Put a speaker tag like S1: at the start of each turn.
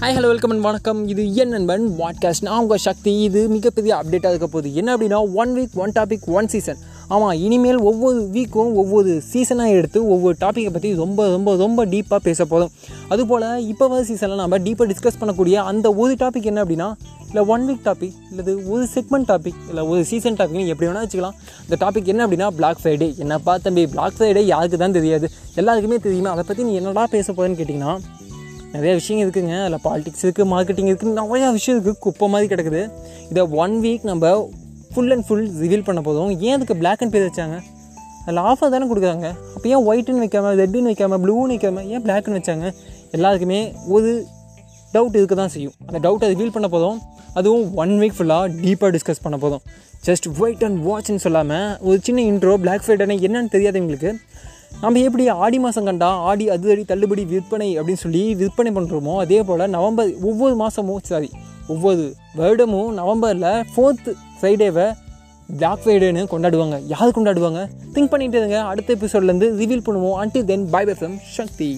S1: Hi hello welcome and வணக்கம். இது என் நண்பன் பாட்காஸ்ட் நான் உங்கள் சக்தி. இது மிகப்பெரிய அப்டேட்டாக இருக்க போகுது. என்ன அப்படின்னா one week one topic one season ஆமாம் இனிமேல் ஒவ்வொரு வீக்கும் ஒவ்வொரு சீசனாக எடுத்து ஒவ்வொரு டாப்பிக்கை பற்றி ரொம்ப ரொம்ப ரொம்ப டீப்பாக பேச போதும் அதுபோல் இப்போ வர சீசனில் நம்ம டீப்பாக டிஸ்கஸ் பண்ணக்கூடிய அந்த ஒரு டாபிக் என்ன அப்படின்னா இல்லை ஒன் வீக் டாபிக் இல்லது ஒரு செக்மெண்ட் டாபிக் இல்லை ஒரு சீசன் டாபிக்னு எப்படி வேணால் வச்சுக்கலாம். இந்த டாபிக் என்ன அப்படின்னா பிளாக் ஃப்ரைடே என்னப்பா தம்பி பிளாக் ஃப்ரைடே யாருக்கு தான் தெரியாது? எல்லாருக்குமே தெரியுமா. அதை பற்றி நீ என்னடா பேச போகிறேன்னு கேட்டிங்கன்னா நிறைய விஷயம் இருக்குங்க. அதில் பாலிடிக்ஸ் இருக்குது மார்க்கெட்டிங் இருக்குது நிறையா விஷயம் இருக்குது குப்பை மாதிரி கிடக்குது. இதை ஒன் வீக் நம்ம ஃபுல் அண்ட் ஃபுல் ரிவீல் பண்ண போதும். ஏன் அதுக்கு பிளாக் அண்ட் பேர் வச்சாங்க? அதில் ஆஃபர் தானே கொடுக்குறாங்க. அப்போ ஏன் ஒயிட்டுன்னு வைக்காம ரெட்டுன்னு வைக்காம ப்ளூன்னு வைக்காம ஏன் பிளாக்னு வச்சாங்க? எல்லாருக்குமே ஒரு டவுட் இருக்க தான் செய்யும். அந்த டவுட்டை ரிவீல் பண்ண போதும். அதுவும் ஒன் வீக் ஃபுல்லாக டீப்பாக டிஸ்கஸ் பண்ண போதும். ஜஸ்ட் வெயிட் அண்ட் வாட்ச்னு சொல்லாமல் ஒரு சின்ன இன்ட்ரோ பிளாக் ஃப்ரைடேனா என்னன்னு தெரியாதவங்களுக்கு நம்ம எப்படி ஆடி மாதம் கண்டா ஆடி அது அடி தள்ளுபடி விற்பனை அப்படின்னு சொல்லி விற்பனை பண்ணுறோமோ அதே போல் நவம்பர் ஒவ்வொரு மாதமும் சாரி ஒவ்வொரு வருடமும் நவம்பரில் ஃபோர்த்து ஃப்ரைடேவை பிளாக் ஃப்ரைடேன்னு கொண்டாடுவாங்க. யார் கொண்டாடுவாங்க? திங்க் பண்ணிட்டு இருங்க. அடுத்த எபிசோட்லேருந்து ரிவீல் பண்ணுவோம். Until then bye bye from Shakti